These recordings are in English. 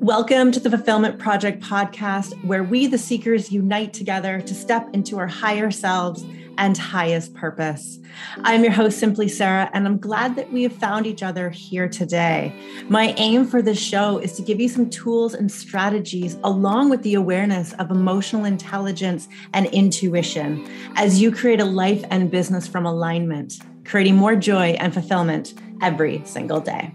Welcome to the Fulfillment Project podcast, where we, the seekers, unite together to step into our higher selves and highest purpose. I'm your host, Simpli Sara, and I'm glad that we have found each other here today. My aim for this show is to give you some tools and strategies, along with the awareness of emotional intelligence and intuition, as you create a life and business from alignment, creating more joy and fulfillment every single day.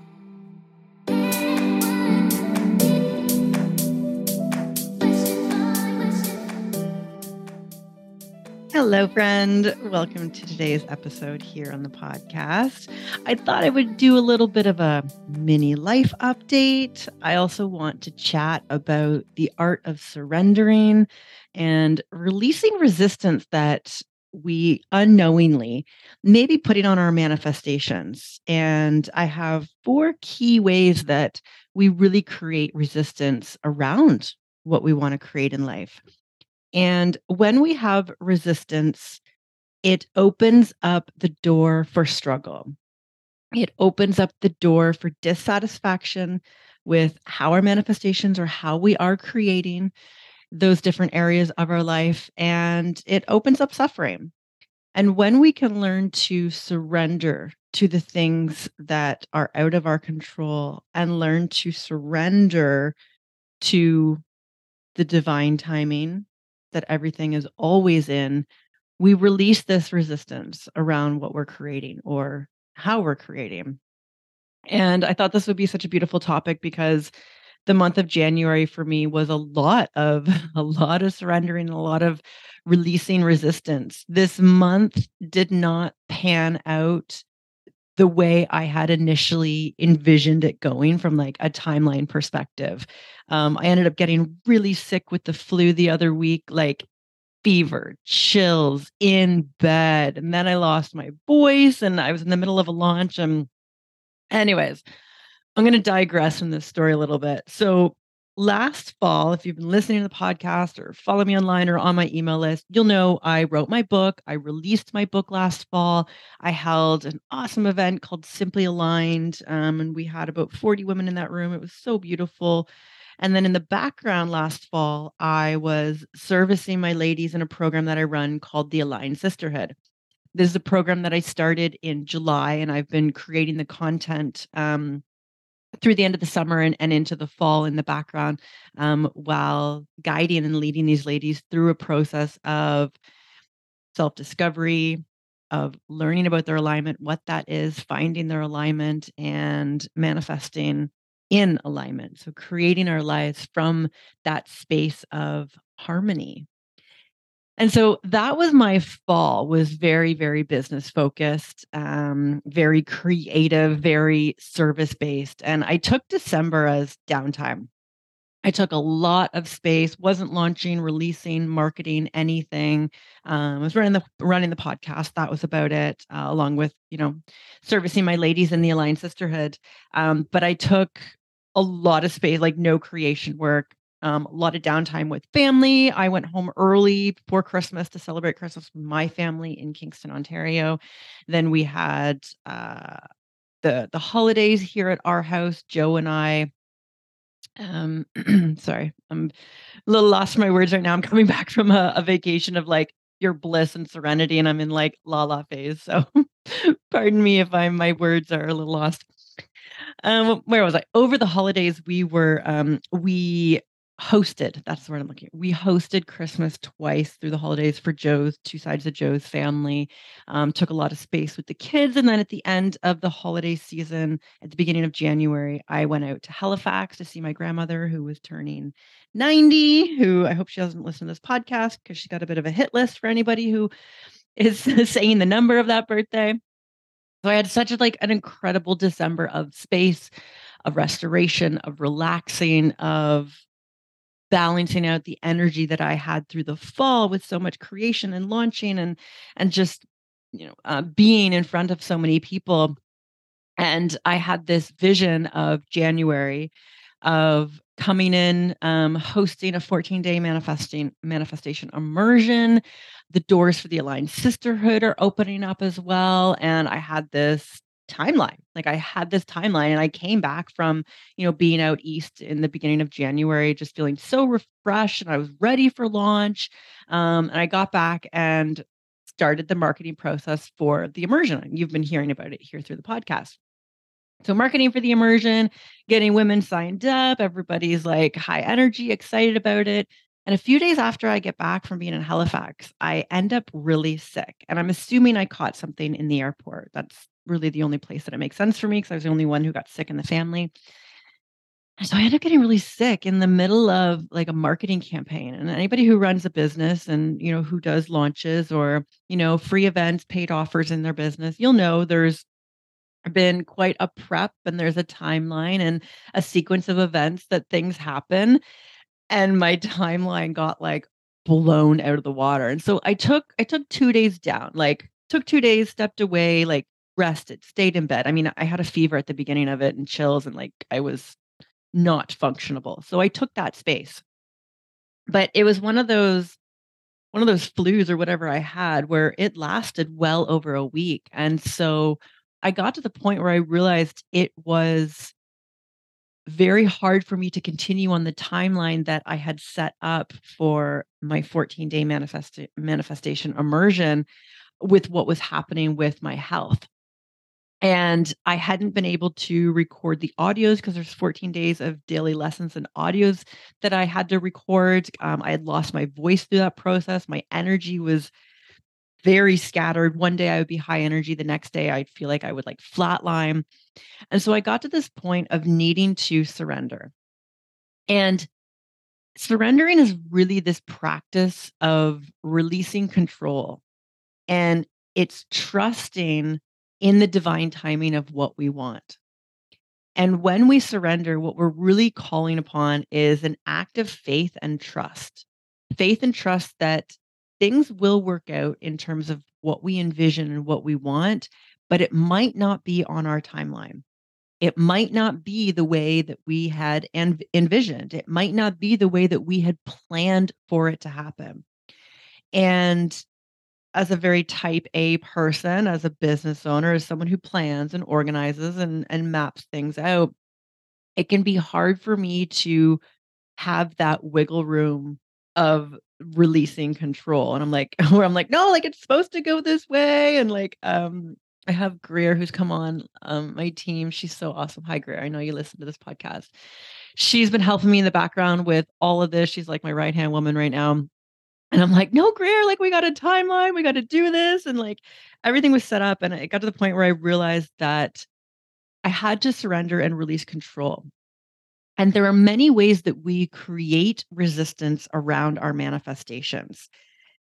Hello, friend. Welcome to today's episode here on the podcast. I thought I would do a little bit of a mini life update. I also want to chat about the art of surrendering and releasing resistance that we unknowingly may be putting on our manifestations. And I have four key ways that we really create resistance around what we want to create in life. And when we have resistance, it opens up the door for struggle. It opens up the door for dissatisfaction with how our manifestations or how we are creating those different areas of our life. And it opens up suffering. And when we can learn to surrender to the things that are out of our control and learn to surrender to the divine timing that everything is always in, we release this resistance around what we're creating or how we're creating. And I thought this would be such a beautiful topic because the month of January for me was a lot of a lot of surrendering, a lot of releasing resistance. This month did not pan out the way I had initially envisioned it going from like a timeline perspective. Um, I ended up getting really sick with the flu the other week, like fever, chills in bed. And then I lost my voice and I was in the middle of a launch. And, anyways, I'm going to digress from this story a little bit. So, last fall, if you've been listening to the podcast or follow me online or on my email list, you'll know I wrote my book. I released my book last fall. I held an awesome event called Simply Aligned. Um, and we had about 40 women in that room. It was so beautiful. And then in the background last fall, I was servicing my ladies in a program that I run called the Aligned Sisterhood. This is a program that I started in July, and I've been creating the content um, through the end of the summer and, and into the fall in the background um, while guiding and leading these ladies through a process of self discovery, of learning about their alignment, what that is, finding their alignment, and manifesting in alignment. So, creating our lives from that space of harmony and so that was my fall was very very business focused um, very creative very service based and i took december as downtime. I took a lot of space wasn't launching releasing marketing anything um, i was running the running the podcast that was about it uh, along with you know servicing my ladies in the aligned sisterhood. Um, but i took a lot of space like no creation work um, a lot of downtime with family. I went home early before Christmas to celebrate Christmas with my family in Kingston, Ontario. Then we had uh, the the holidays here at our house. Joe and I. Um, sorry, I'm a little lost my words right now. I'm coming back from a, a vacation of like your bliss and serenity, and I'm in like la la phase. So, pardon me if I'm my words are a little lost um where was i over the holidays we were um we hosted that's the word i'm looking at we hosted christmas twice through the holidays for joe's two sides of joe's family um, took a lot of space with the kids and then at the end of the holiday season at the beginning of january i went out to halifax to see my grandmother who was turning 90 who i hope she doesn't listen to this podcast because she's got a bit of a hit list for anybody who is saying the number of that birthday. So i had such a like an incredible december of space of restoration of relaxing of balancing out the energy that I had through the fall with so much creation and launching and and just you know uh, being in front of so many people. And I had this vision of January of coming in um, hosting a 14 day manifesting manifestation immersion. The doors for the aligned sisterhood are opening up as well and i had this timeline. Like I had this timeline and I came back from, you know, being out east in the beginning of January, just feeling so refreshed and I was ready for launch. Um, and I got back and started the marketing process for the immersion. You've been hearing about it here through the podcast. So, marketing for the immersion, getting women signed up, everybody's like high energy, excited about it. And a few days after I get back from being in Halifax, I end up really sick. And I'm assuming I caught something in the airport. That's really the only place that it makes sense for me because I was the only one who got sick in the family. So I ended up getting really sick in the middle of like a marketing campaign. And anybody who runs a business and, you know, who does launches or, you know, free events, paid offers in their business, you'll know there's been quite a prep and there's a timeline and a sequence of events that things happen and my timeline got like blown out of the water and so i took i took 2 days down like took 2 days stepped away like rested stayed in bed. I mean i had a fever at the beginning of it and chills and like i was not functionable so i took that space. But it was one of those one of those flus or whatever i had where it lasted well over a week. And so I got to the point where I realized it was very hard for me to continue on the timeline that I had set up for my 14 day manifest- manifestation immersion with what was happening with my health. And I hadn't been able to record the audios because there's 14 days of daily lessons and audios that I had to record. Um, I had lost my voice through that process. My energy was very scattered. One day I would be high energy, the next day I'd feel like I would like flatline. And so I got to this point of needing to surrender. And surrendering is really this practice of releasing control. And it's trusting in the divine timing of what we want. And when we surrender, what we're really calling upon is an act of faith and trust. Faith and trust that things will work out in terms of what we envision and what we want, but it might not be on our timeline. It might not be the way that we had env- envisioned. It might not be the way that we had planned for it to happen. And as a very type A person, as a business owner, as someone who plans and organizes and, and maps things out, it can be hard for me to have that wiggle room of releasing control. And I'm like, where I'm like, no, like it's supposed to go this way. And like, um, I have Greer who's come on um, my team. She's so awesome. Hi, Greer. I know you listen to this podcast. She's been helping me in the background with all of this. She's like my right hand woman right now. And I'm like, no, Greer, like we got a timeline. We got to do this. And like everything was set up. And it got to the point where I realized that I had to surrender and release control. And there are many ways that we create resistance around our manifestations.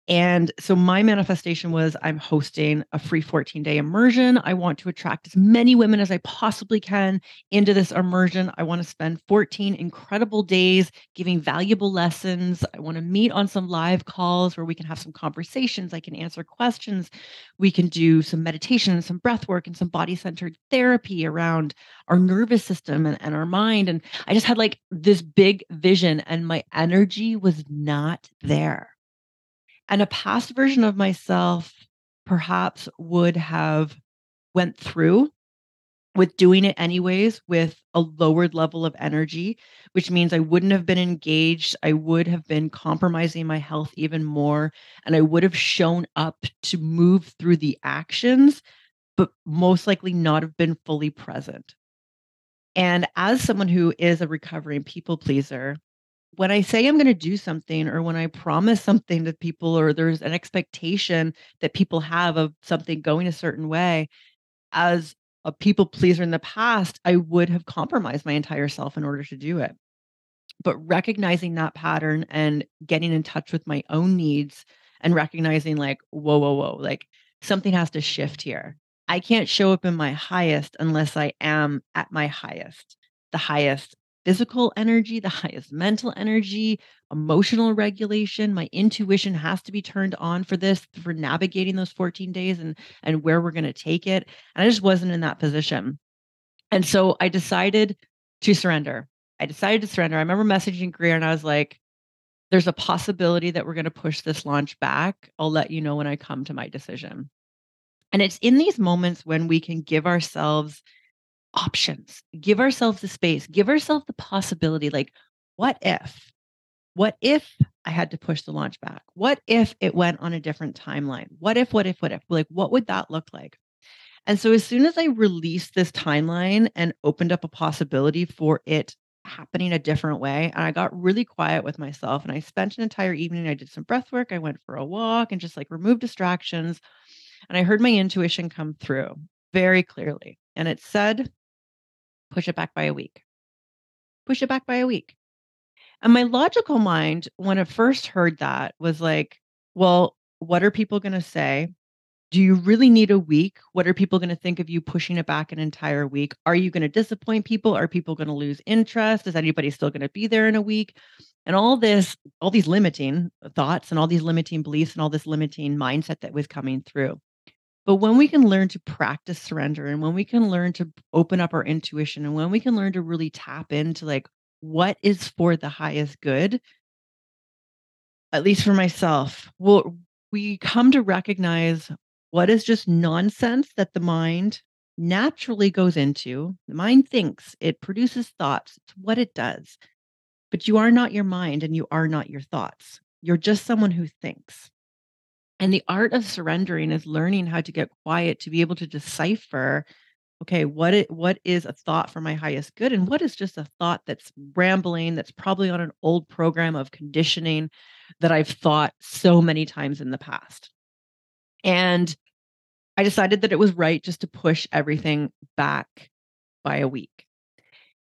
And so my manifestation was I'm hosting a free 14 day immersion. I want to attract as many women as I possibly can into this immersion. I want to spend 14 incredible days giving valuable lessons. I want to meet on some live calls where we can have some conversations. I can answer questions. We can do some meditation and some breath work and some body centered therapy around our nervous system and, and our mind. And I just had like this big vision, and my energy was not there. And a past version of myself perhaps would have went through with doing it anyways with a lowered level of energy which means i wouldn't have been engaged i would have been compromising my health even more and i would have shown up to move through the actions but most likely not have been fully present. And as someone who is a recovering people pleaser when I say I'm going to do something or when I promise something to people or there's an expectation that people have of something going a certain way, as a people pleaser in the past, I would have compromised my entire self in order to do it. But recognizing that pattern and getting in touch with my own needs and recognizing, like, whoa, whoa, whoa, like something has to shift here. I can't show up in my highest unless I am at my highest, the highest physical energy, the highest mental energy, emotional regulation. My intuition has to be turned on for this, for navigating those 14 days and and where we're going to take it. And I just wasn't in that position. And so I decided to surrender. I decided to surrender. I remember messaging Greer and I was like, there's a possibility that we're going to push this launch back. I'll let you know when I come to my decision. And it's in these moments when we can give ourselves options, give ourselves the space, give ourselves the possibility like, what if? What if I had to push the launch back? What if it went on a different timeline? What if, what if, what if? Like, what would that look like? And so, as soon as I released this timeline and opened up a possibility for it happening a different way, and I got really quiet with myself, and I spent an entire evening, I did some breath work, I went for a walk and just like removed distractions. And I heard my intuition come through very clearly. And it said, push it back by a week. Push it back by a week. And my logical mind, when I first heard that, was like, well, what are people going to say? Do you really need a week? What are people going to think of you pushing it back an entire week? Are you going to disappoint people? Are people going to lose interest? Is anybody still going to be there in a week? And all this, all these limiting thoughts and all these limiting beliefs and all this limiting mindset that was coming through. But when we can learn to practice surrender and when we can learn to open up our intuition and when we can learn to really tap into like what is for the highest good, at least for myself, well, we come to recognize what is just nonsense that the mind naturally goes into. The mind thinks, it produces thoughts, it's what it does. But you are not your mind and you are not your thoughts. You're just someone who thinks. And the art of surrendering is learning how to get quiet to be able to decipher okay, what it what is a thought for my highest good and what is just a thought that's rambling that's probably on an old program of conditioning that I've thought so many times in the past. And I decided that it was right just to push everything back by a week.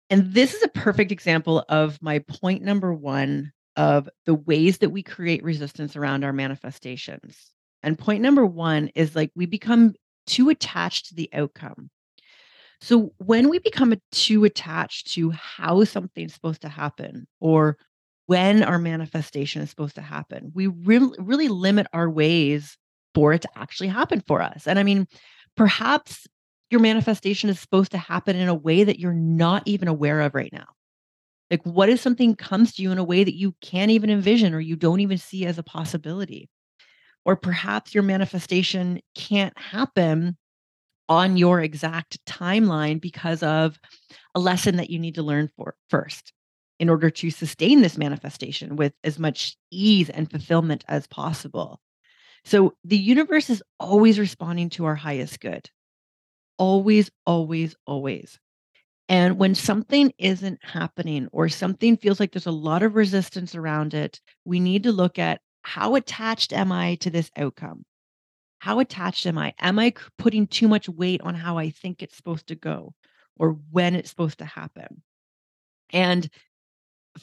And this is a perfect example of my point number 1 of the ways that we create resistance around our manifestations. And point number one is like we become too attached to the outcome. So when we become too attached to how something's supposed to happen or when our manifestation is supposed to happen, we really, really limit our ways for it to actually happen for us. And I mean, perhaps your manifestation is supposed to happen in a way that you're not even aware of right now. Like, what if something comes to you in a way that you can't even envision or you don't even see as a possibility? Or perhaps your manifestation can't happen on your exact timeline because of a lesson that you need to learn for first in order to sustain this manifestation with as much ease and fulfillment as possible. So the universe is always responding to our highest good. Always, always, always. And when something isn't happening or something feels like there's a lot of resistance around it, we need to look at how attached am I to this outcome? How attached am I? Am I putting too much weight on how I think it's supposed to go or when it's supposed to happen? And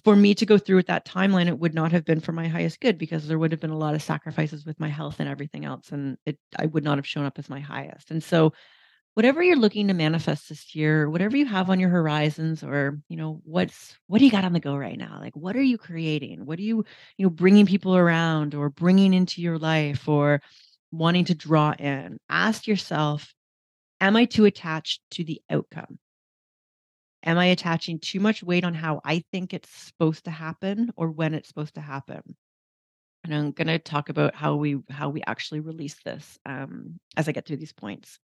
for me to go through with that timeline, it would not have been for my highest good because there would have been a lot of sacrifices with my health and everything else. And it I would not have shown up as my highest. And so whatever you're looking to manifest this year, whatever you have on your horizons or, you know, what's what do you got on the go right now? Like what are you creating? What are you, you know, bringing people around or bringing into your life or wanting to draw in? Ask yourself, am I too attached to the outcome? Am I attaching too much weight on how I think it's supposed to happen or when it's supposed to happen? And I'm going to talk about how we how we actually release this um, as I get through these points.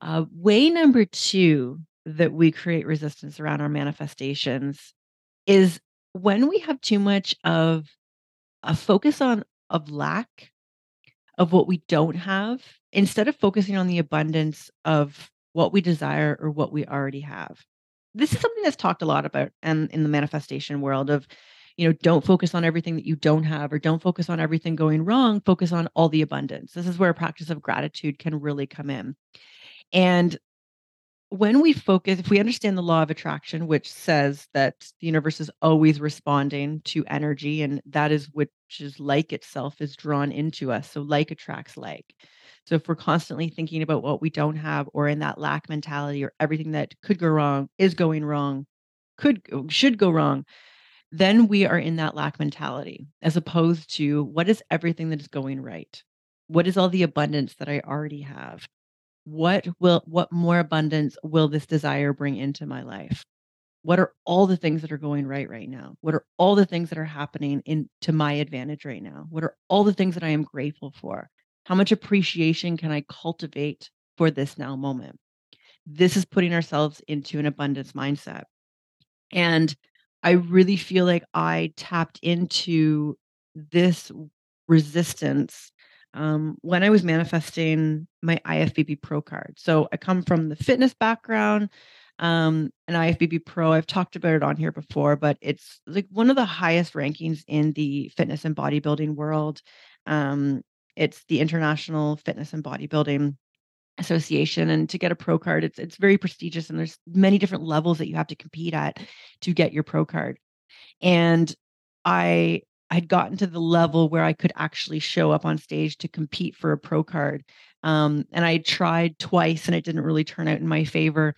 Uh, way number two that we create resistance around our manifestations is when we have too much of a focus on of lack of what we don't have instead of focusing on the abundance of what we desire or what we already have. This is something that's talked a lot about and in the manifestation world of you know don't focus on everything that you don't have or don't focus on everything going wrong focus on all the abundance this is where a practice of gratitude can really come in and when we focus, if we understand the law of attraction, which says that the universe is always responding to energy, and that is which is like itself is drawn into us. So, like attracts like. So, if we're constantly thinking about what we don't have, or in that lack mentality, or everything that could go wrong is going wrong, could should go wrong, then we are in that lack mentality, as opposed to what is everything that is going right? What is all the abundance that I already have? What will what more abundance will this desire bring into my life what are all the things that are going right right now what are all the things that are happening in to my advantage right now what are all the things that i am grateful for How much appreciation can I cultivate for this now moment? This is putting ourselves into an abundance mindset. And I really feel like I tapped into this resistance um, when I was manifesting my IFBB Pro card. So I come from the fitness background. Um, an IFBB Pro, I've talked about it on here before, but it's like one of the highest rankings in the fitness and bodybuilding world. Um, it's the International Fitness and Bodybuilding Association, and to get a pro card, it's it's very prestigious, and there's many different levels that you have to compete at to get your pro card. And I had gotten to the level where I could actually show up on stage to compete for a pro card. Um, and I tried twice, and it didn't really turn out in my favor.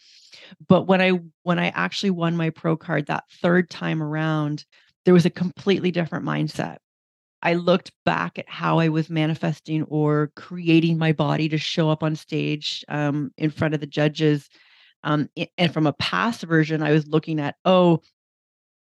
But when I when I actually won my pro card that third time around, there was a completely different mindset. I looked back at how I was manifesting or creating my body to show up on stage um, in front of the judges. Um, and from a past version, I was looking at, oh,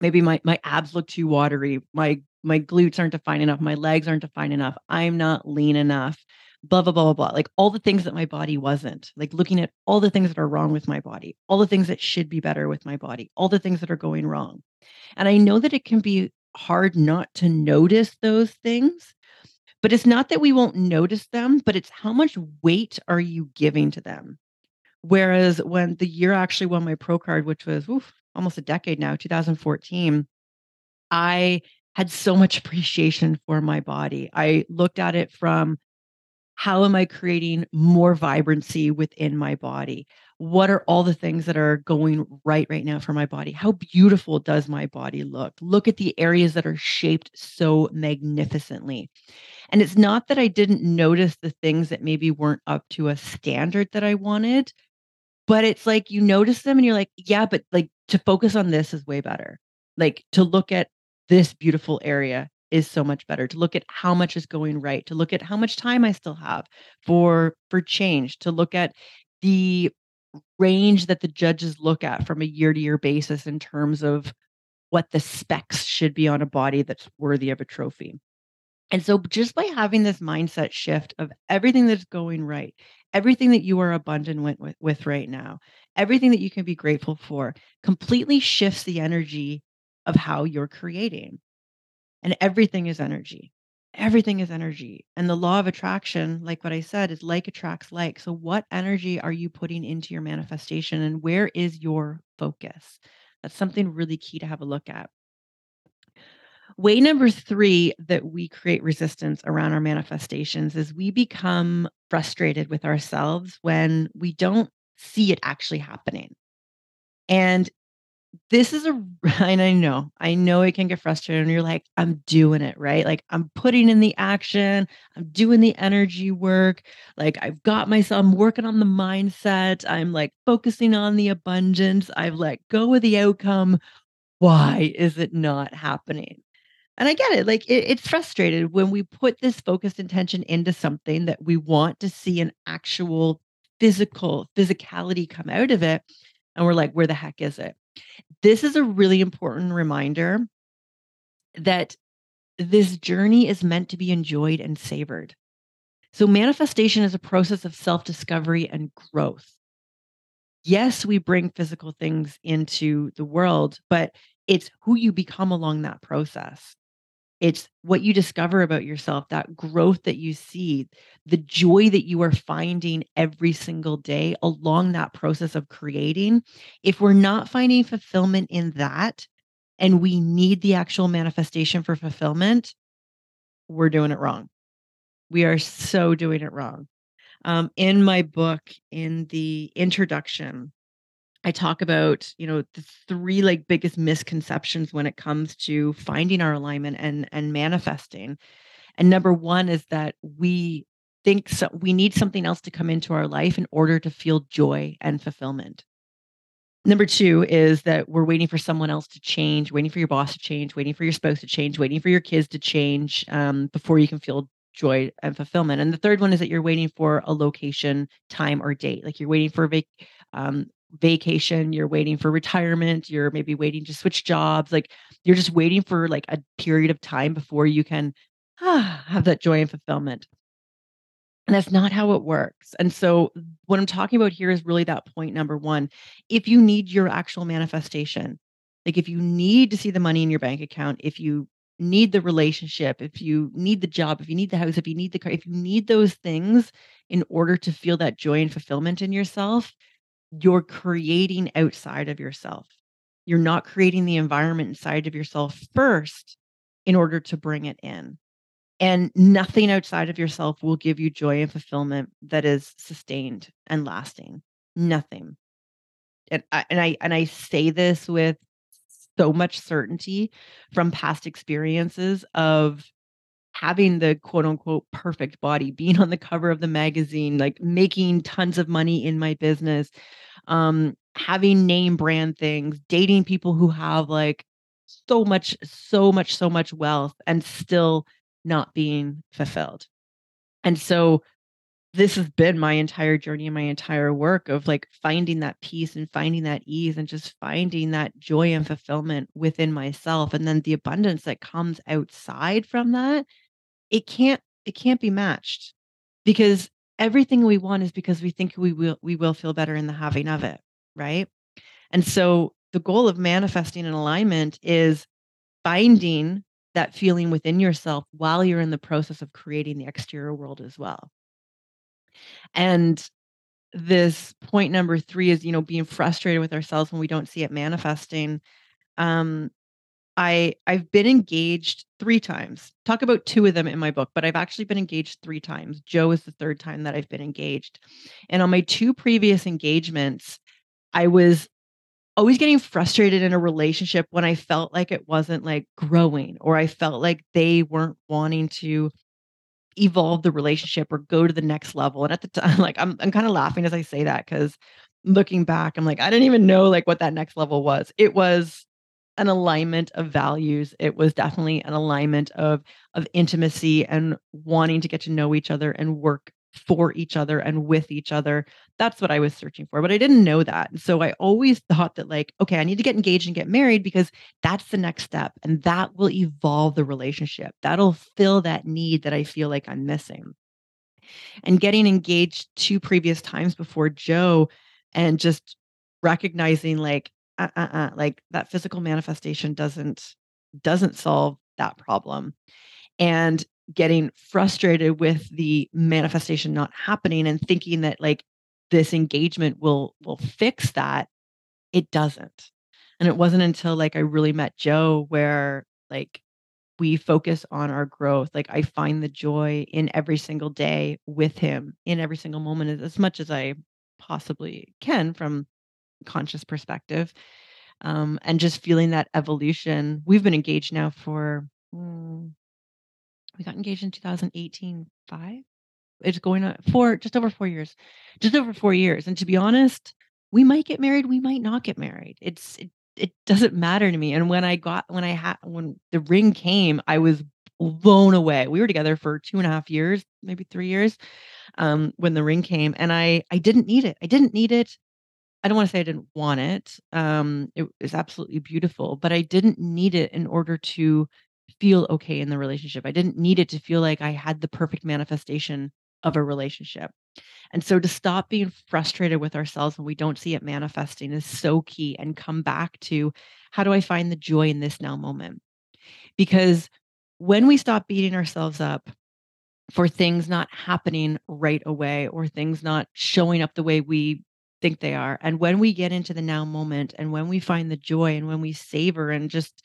maybe my my abs look too watery, my my glutes aren't defined enough, my legs aren't defined enough, I'm not lean enough, blah blah blah blah blah. Like all the things that my body wasn't. Like looking at all the things that are wrong with my body, all the things that should be better with my body, all the things that are going wrong. And I know that it can be hard not to notice those things. But it's not that we won't notice them, but it's how much weight are you giving to them? Whereas when the year I actually won my pro card, which was oof, almost a decade now, 2014, I had so much appreciation for my body. I looked at it from how am I creating more vibrancy within my body? what are all the things that are going right right now for my body? How beautiful does my body look? Look at the areas that are shaped so magnificently. And it's not that I didn't notice the things that maybe weren't up to a standard that I wanted, but it's like you notice them and you're like, yeah, but like to focus on this is way better. Like to look at this beautiful area is so much better to look at how much is going right to look at how much time i still have for for change to look at the range that the judges look at from a year to year basis in terms of what the specs should be on a body that's worthy of a trophy. And so, just by having this mindset shift of everything that's going right, everything that you are abundant with, with right now, everything that you can be grateful for, completely shifts the energy of how you're creating. And everything is energy everything is energy. And the law of attraction, like what I said, is like attracts like. So, what energy are you putting into your manifestation and where is your focus? That's something really key to have a look at. Way number three that we create resistance around our manifestations is we become frustrated with ourselves when we don't see it actually happening. And this is a and I know, I know it can get frustrating. And you're like, I'm doing it, right? Like I'm putting in the action, I'm doing the energy work. Like I've got myself, I'm working on the mindset. I'm like focusing on the abundance. I've let go of the outcome. Why is it not happening? And I get it. Like it, it's frustrated when we put this focused intention into something that we want to see an actual physical physicality come out of it. And we're like, where the heck is it? This is a really important reminder that this journey is meant to be enjoyed and savored. So, manifestation is a process of self discovery and growth. Yes, we bring physical things into the world, but it's who you become along that process. It's what you discover about yourself, that growth that you see, the joy that you are finding every single day along that process of creating. If we're not finding fulfillment in that, and we need the actual manifestation for fulfillment, we're doing it wrong. We are so doing it wrong. Um, in my book, in the introduction, I talk about, you know, the three like biggest misconceptions when it comes to finding our alignment and and manifesting. And number 1 is that we think so we need something else to come into our life in order to feel joy and fulfillment. Number 2 is that we're waiting for someone else to change, waiting for your boss to change, waiting for your spouse to change, waiting for your kids to change um, before you can feel joy and fulfillment. And the third one is that you're waiting for a location, time, or date. Like you're waiting for a vac- um, vacation, you're waiting for retirement, you're maybe waiting to switch jobs, like you're just waiting for like a period of time before you can ah, have that joy and fulfillment. And that's not how it works. And so, what I'm talking about here is really that point number one. If you need your actual manifestation, like if you need to see the money in your bank account, if you need the relationship, if you need the job, if you need the house, if you need the car, if you need those things in order to feel that joy and fulfillment in yourself, you're creating outside of yourself. You're not creating the environment inside of yourself first in order to bring it in. And nothing outside of yourself will give you joy and fulfillment that is sustained and lasting. Nothing. And I and I and I say this with so much certainty from past experiences of having the quote unquote perfect body, being on the cover of the magazine, like making tons of money in my business, um, having name brand things, dating people who have like so much, so much, so much wealth and still not being fulfilled. And so this has been my entire journey and my entire work of like finding that peace and finding that ease and just finding that joy and fulfillment within myself and then the abundance that comes outside from that it can't it can't be matched because everything we want is because we think we will we will feel better in the having of it right and so the goal of manifesting an alignment is finding that feeling within yourself while you're in the process of creating the exterior world as well and this point number 3 is, you know, being frustrated with ourselves when we don't see it manifesting. Um, I I've been engaged 3 times. Talk about 2 of them in my book, but I've actually been engaged 3 times. Joe is the 3rd time that I've been engaged. And on my 2 previous engagements, I was always getting frustrated in a relationship when I felt like it wasn't like growing or I felt like they weren't wanting to evolve the relationship or go to the next level. And at the time, like I'm I'm kind of laughing as I say that because looking back, I'm like, I didn't even know like what that next level was. It was an alignment of values. It was definitely an alignment of of intimacy and wanting to get to know each other and work for each other and with each other. That's what I was searching for, but I didn't know that. So I always thought that, like, okay, I need to get engaged and get married because that's the next step and that will evolve the relationship. That'll fill that need that I feel like I'm missing. And getting engaged two previous times before Joe and just recognizing, like, uh, uh, uh, like that physical manifestation doesn't doesn't solve that problem. And getting frustrated with the manifestation not happening and thinking that like this engagement will will fix that it doesn't. And it wasn't until like i really met joe where like we focus on our growth like i find the joy in every single day with him in every single moment as much as i possibly can from conscious perspective um, and just feeling that evolution we've been engaged now for mm, we got engaged in 2018, 5? It's going on for just over 4 years. Just over 4 years, and to be honest, we might get married, we might not get married. It's it it doesn't matter to me, and when I got when I had when the ring came, I was blown away. We were together for two and a half years, maybe 3 years, um, when the ring came, and I I didn't need it. I didn't need it. I don't wanna say I didn't want it. Um, it was absolutely beautiful, but I didn't need it in order to feel okay in the relationship. I didn't need it to feel like I had the perfect manifestation of a relationship. And so to stop being frustrated with ourselves when we don't see it manifesting is so key and come back to how do I find the joy in this now moment? Because when we stop beating ourselves up for things not happening right away or things not showing up the way we think they are, and when we get into the now moment and when we find the joy and when we savor and just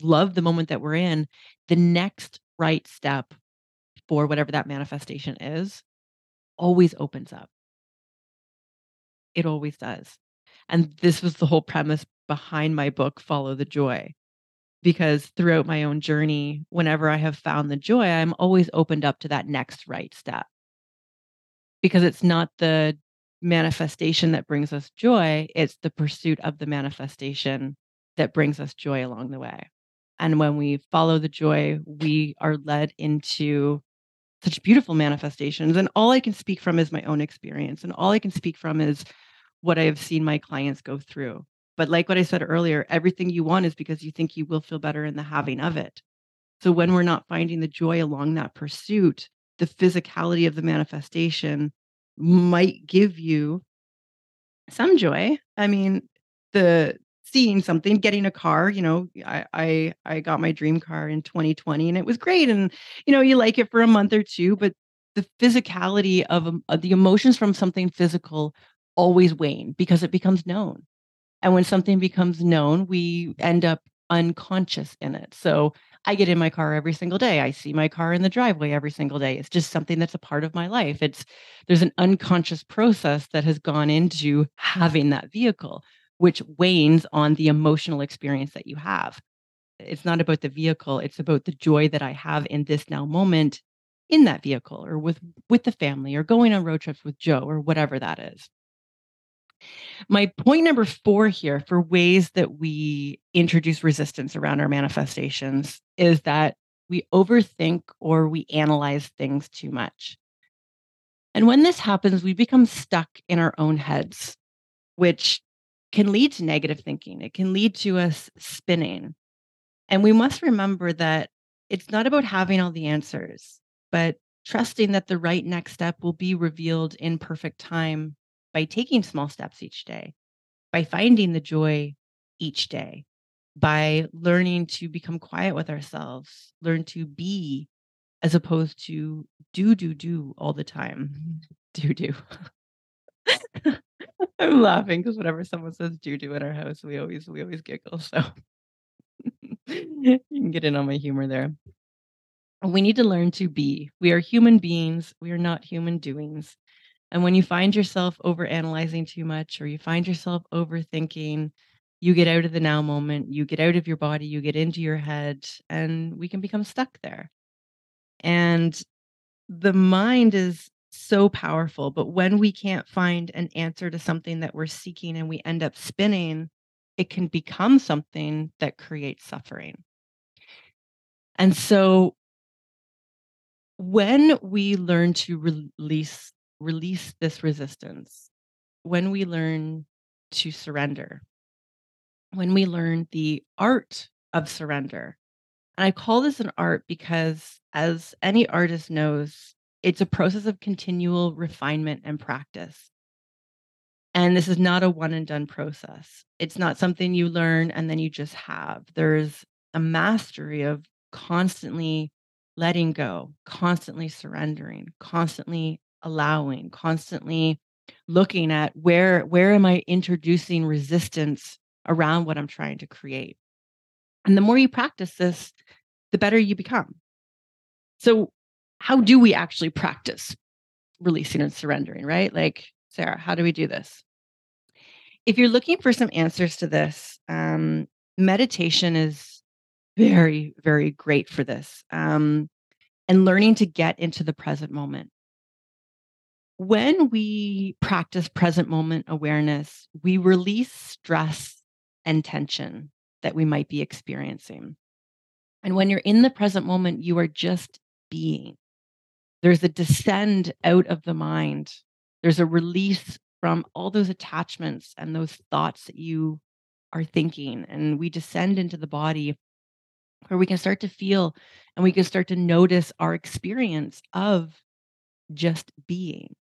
love the moment that we're in, the next right step for whatever that manifestation is always opens up. It always does. And this was the whole premise behind my book, Follow the Joy. Because throughout my own journey, whenever I have found the joy, I'm always opened up to that next right step. Because it's not the manifestation that brings us joy, it's the pursuit of the manifestation that brings us joy along the way. And when we follow the joy, we are led into such beautiful manifestations. And all I can speak from is my own experience. And all I can speak from is what I have seen my clients go through. But like what I said earlier, everything you want is because you think you will feel better in the having of it. So when we're not finding the joy along that pursuit, the physicality of the manifestation might give you some joy. I mean, the seeing something, getting a car, you know, I I I got my dream car in 2020 and it was great and you know, you like it for a month or two, but the physicality of, um, of the emotions from something physical always wane because it becomes known. And when something becomes known, we end up unconscious in it. So I get in my car every single day. I see my car in the driveway every single day. It's just something that's a part of my life. It's there's an unconscious process that has gone into having that vehicle, which wanes on the emotional experience that you have. It's not about the vehicle, it's about the joy that I have in this now moment in that vehicle or with with the family or going on road trips with Joe or whatever that is. My point number 4 here for ways that we introduce resistance around our manifestations is that we overthink or we analyze things too much. And when this happens, we become stuck in our own heads, which can lead to negative thinking. It can lead to us spinning. And we must remember that it's not about having all the answers, but trusting that the right next step will be revealed in perfect time by taking small steps each day, by finding the joy each day, by learning to become quiet with ourselves, learn to be as opposed to do, do, do all the time. Do, do. I'm laughing because whenever someone says do, do in our house, we always, we always giggle. So you can get in on my humor there. We need to learn to be. We are human beings. We are not human doings. And when you find yourself over analyzing too much or you find yourself overthinking, you get out of the now moment, you get out of your body, you get into your head, and we can become stuck there. And the mind is so powerful, but when we can't find an answer to something that we're seeking and we end up spinning, it can become something that creates suffering. And so when we learn to release release this resistance, when we learn to surrender, when we learn the art of surrender. And I call this an art because, as any artist knows, it's a process of continual refinement and practice. And this is not a one and done process. It's not something you learn and then you just have. There's a mastery of constantly letting go, constantly surrendering, constantly allowing, constantly looking at where where am I introducing resistance around what I'm trying to create. And the more you practice this, the better you become. So, how do we actually practice releasing and surrendering, right? Like, Sara, how do we do this? If you're looking for some answers to this, um, meditation is very, very great for this. Um, and learning to get into the present moment when we practice present moment awareness, we release stress and tension that we might be experiencing. And when you're in the present moment, you are just being. There's a descend out of the mind, there's a release from all those attachments and those thoughts that you are thinking. And we descend into the body where we can start to feel and we can start to notice our experience of just being.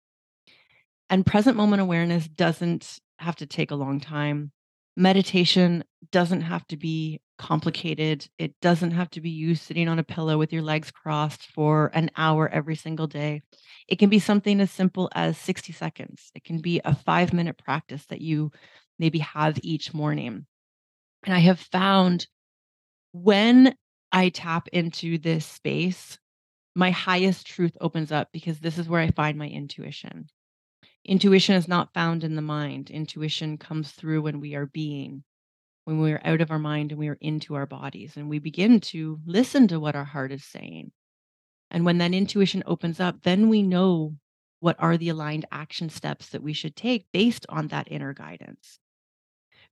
And present moment awareness doesn't have to take a long time. Meditation doesn't have to be complicated. It doesn't have to be you sitting on a pillow with your legs crossed for an hour every single day. It can be something as simple as 60 seconds. It can be a five minute practice that you maybe have each morning. And I have found when I tap into this space, my highest truth opens up because this is where I find my intuition. Intuition is not found in the mind. Intuition comes through when we are being, when we are out of our mind and we are into our bodies, and we begin to listen to what our heart is saying. And when that intuition opens up, then we know what are the aligned action steps that we should take based on that inner guidance.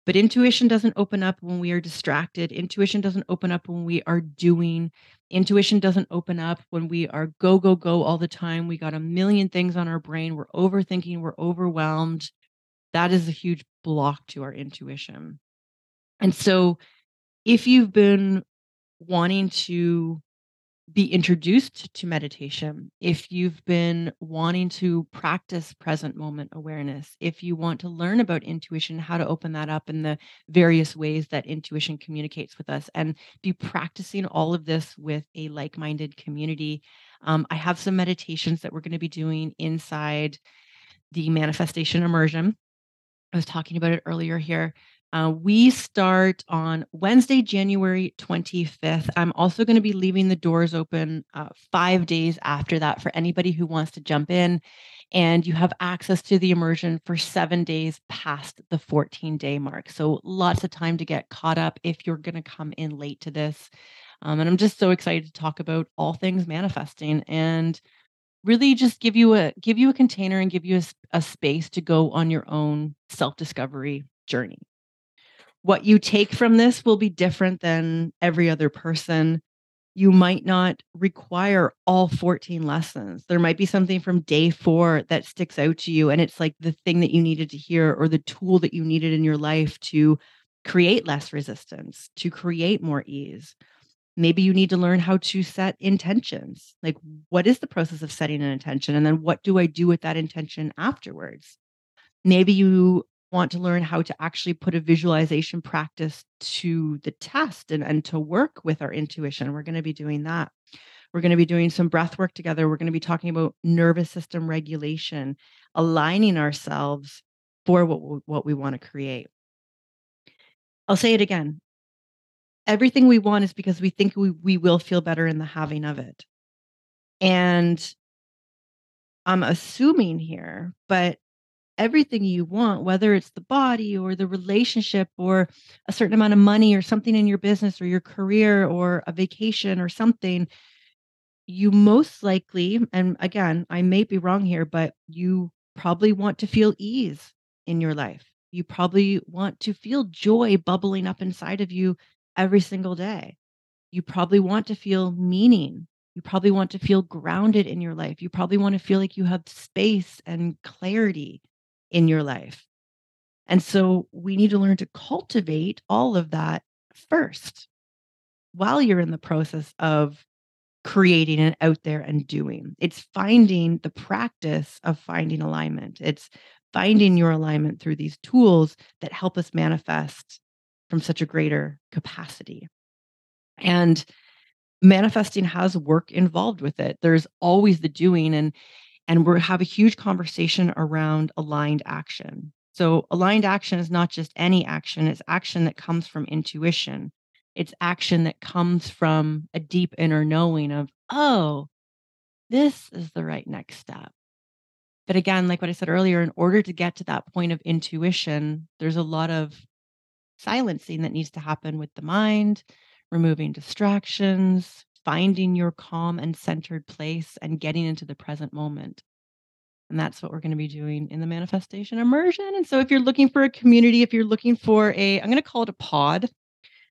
But intuition doesn't open up when we are distracted. Intuition doesn't open up when we are doing. Intuition doesn't open up when we are go, go, go all the time. We got a million things on our brain. We're overthinking. We're overwhelmed. That is a huge block to our intuition. And so, if you've been wanting to be introduced to meditation, if you've been wanting to practice present moment awareness, if you want to learn about intuition, how to open that up in the various ways that intuition communicates with us, and be practicing all of this with a like minded community. Um, I have some meditations that we're going to be doing inside the manifestation immersion. I was talking about it earlier here. Uh, we start on Wednesday, January 25th. I'm also going to be leaving the doors open uh, five days after that for anybody who wants to jump in. And you have access to the immersion for seven days past the 14 day mark. So lots of time to get caught up if you're going to come in late to this. Um, and I'm just so excited to talk about all things manifesting and really just give you a give you a container and give you a, a space to go on your own self discovery journey what you take from this will be different than every other person. You might not require all 14 lessons. There might be something from day four that sticks out to you, and it's like the thing that you needed to hear or the tool that you needed in your life to create less resistance, to create more ease. Maybe you need to learn how to set intentions. Like, what is the process of setting an intention? And then what do I do with that intention afterwards? Maybe you want to learn how to actually put a visualization practice to the test and, and to work with our intuition. We're going to be doing that. We're going to be doing some breath work together. We're going to be talking about nervous system regulation, aligning ourselves for what, what we want to create. I'll say it again. Everything we want is because we think we, we will feel better in the having of it. And I'm assuming here, but everything you want, whether it's the body or the relationship or a certain amount of money or something in your business or your career or a vacation or something, you most likely, and again, I may be wrong here, but you probably want to feel ease in your life. You probably want to feel joy bubbling up inside of you every single day. You probably want to feel meaning you probably want to feel grounded in your life. You probably want to feel like you have space and clarity in your life. And so we need to learn to cultivate all of that first while you're in the process of creating and out there and doing. It's finding the practice of finding alignment. It's finding your alignment through these tools that help us manifest from such a greater capacity. And manifesting has work involved with it. There's always the doing and and we have a huge conversation around aligned action. So, aligned action is not just any action, it's action that comes from intuition. It's action that comes from a deep inner knowing of, oh, this is the right next step. But again, like what I said earlier, in order to get to that point of intuition, there's a lot of silencing that needs to happen with the mind, removing distractions, finding your calm and centered place and getting into the present moment. And that's what we're going to be doing in the manifestation immersion. And so if you're looking for a community, if you're looking for a, I'm going to call it a pod.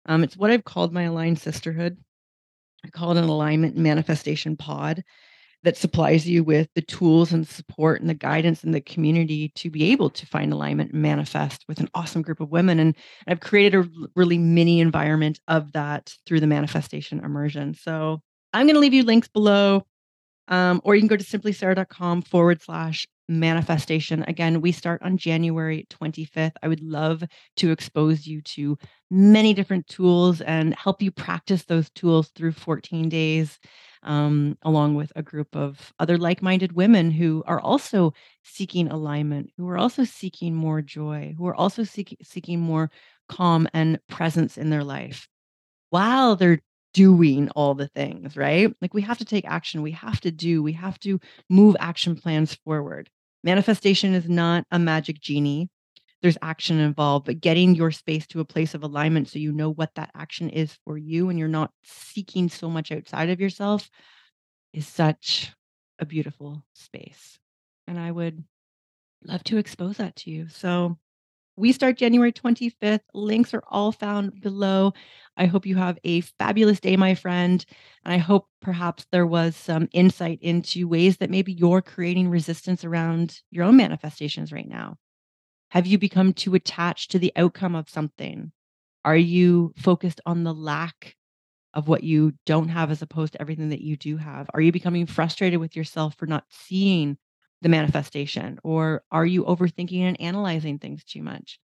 Um, it's what I've called my aligned sisterhood. I call it an alignment manifestation pod that supplies you with the tools and support and the guidance and the community to be able to find alignment and manifest with an awesome group of women. And I've created a really mini environment of that through the manifestation immersion. So I'm going to leave you links below, um, or you can go to simplisara.com forward slash manifestation. Again, we start on January 25th. I would love to expose you to many different tools and help you practice those tools through 14 days, um, along with a group of other like minded women who are also seeking alignment, who are also seeking more joy, who are also seek- seeking more calm and presence in their life while they're doing all the things, right? Like we have to take action, we have to do, we have to move action plans forward. Manifestation is not a magic genie. There's action involved, but getting your space to a place of alignment so you know what that action is for you and you're not seeking so much outside of yourself is such a beautiful space. And I would love to expose that to you. So we start January 25th. Links are all found below. I hope you have a fabulous day, my friend. And I hope perhaps there was some insight into ways that maybe you're creating resistance around your own manifestations right now. Have you become too attached to the outcome of something? Are you focused on the lack of what you don't have as opposed to everything that you do have? Are you becoming frustrated with yourself for not seeing the manifestation? Or are you overthinking and analyzing things too much?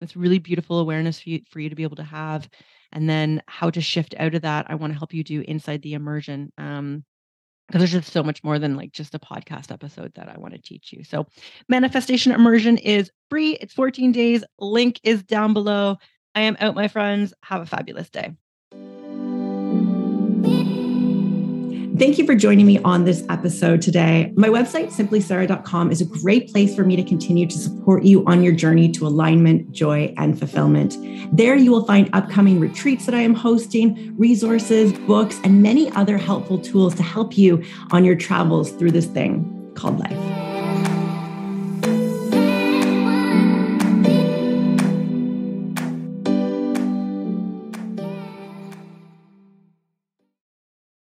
It's really beautiful awareness for you, for you to be able to have. And then how to shift out of that, I want to help you do inside the immersion. Um, because there's just so much more than like just a podcast episode that I want to teach you. So, manifestation immersion is free. It's 14 days. Link is down below. I am out, my friends. Have a fabulous day. Thank you for joining me on this episode today. My website, simplisara.com, is a great place for me to continue to support you on your journey to alignment, joy, and fulfillment. There you will find upcoming retreats that I am hosting, resources, books, and many other helpful tools to help you on your travels through this thing called life.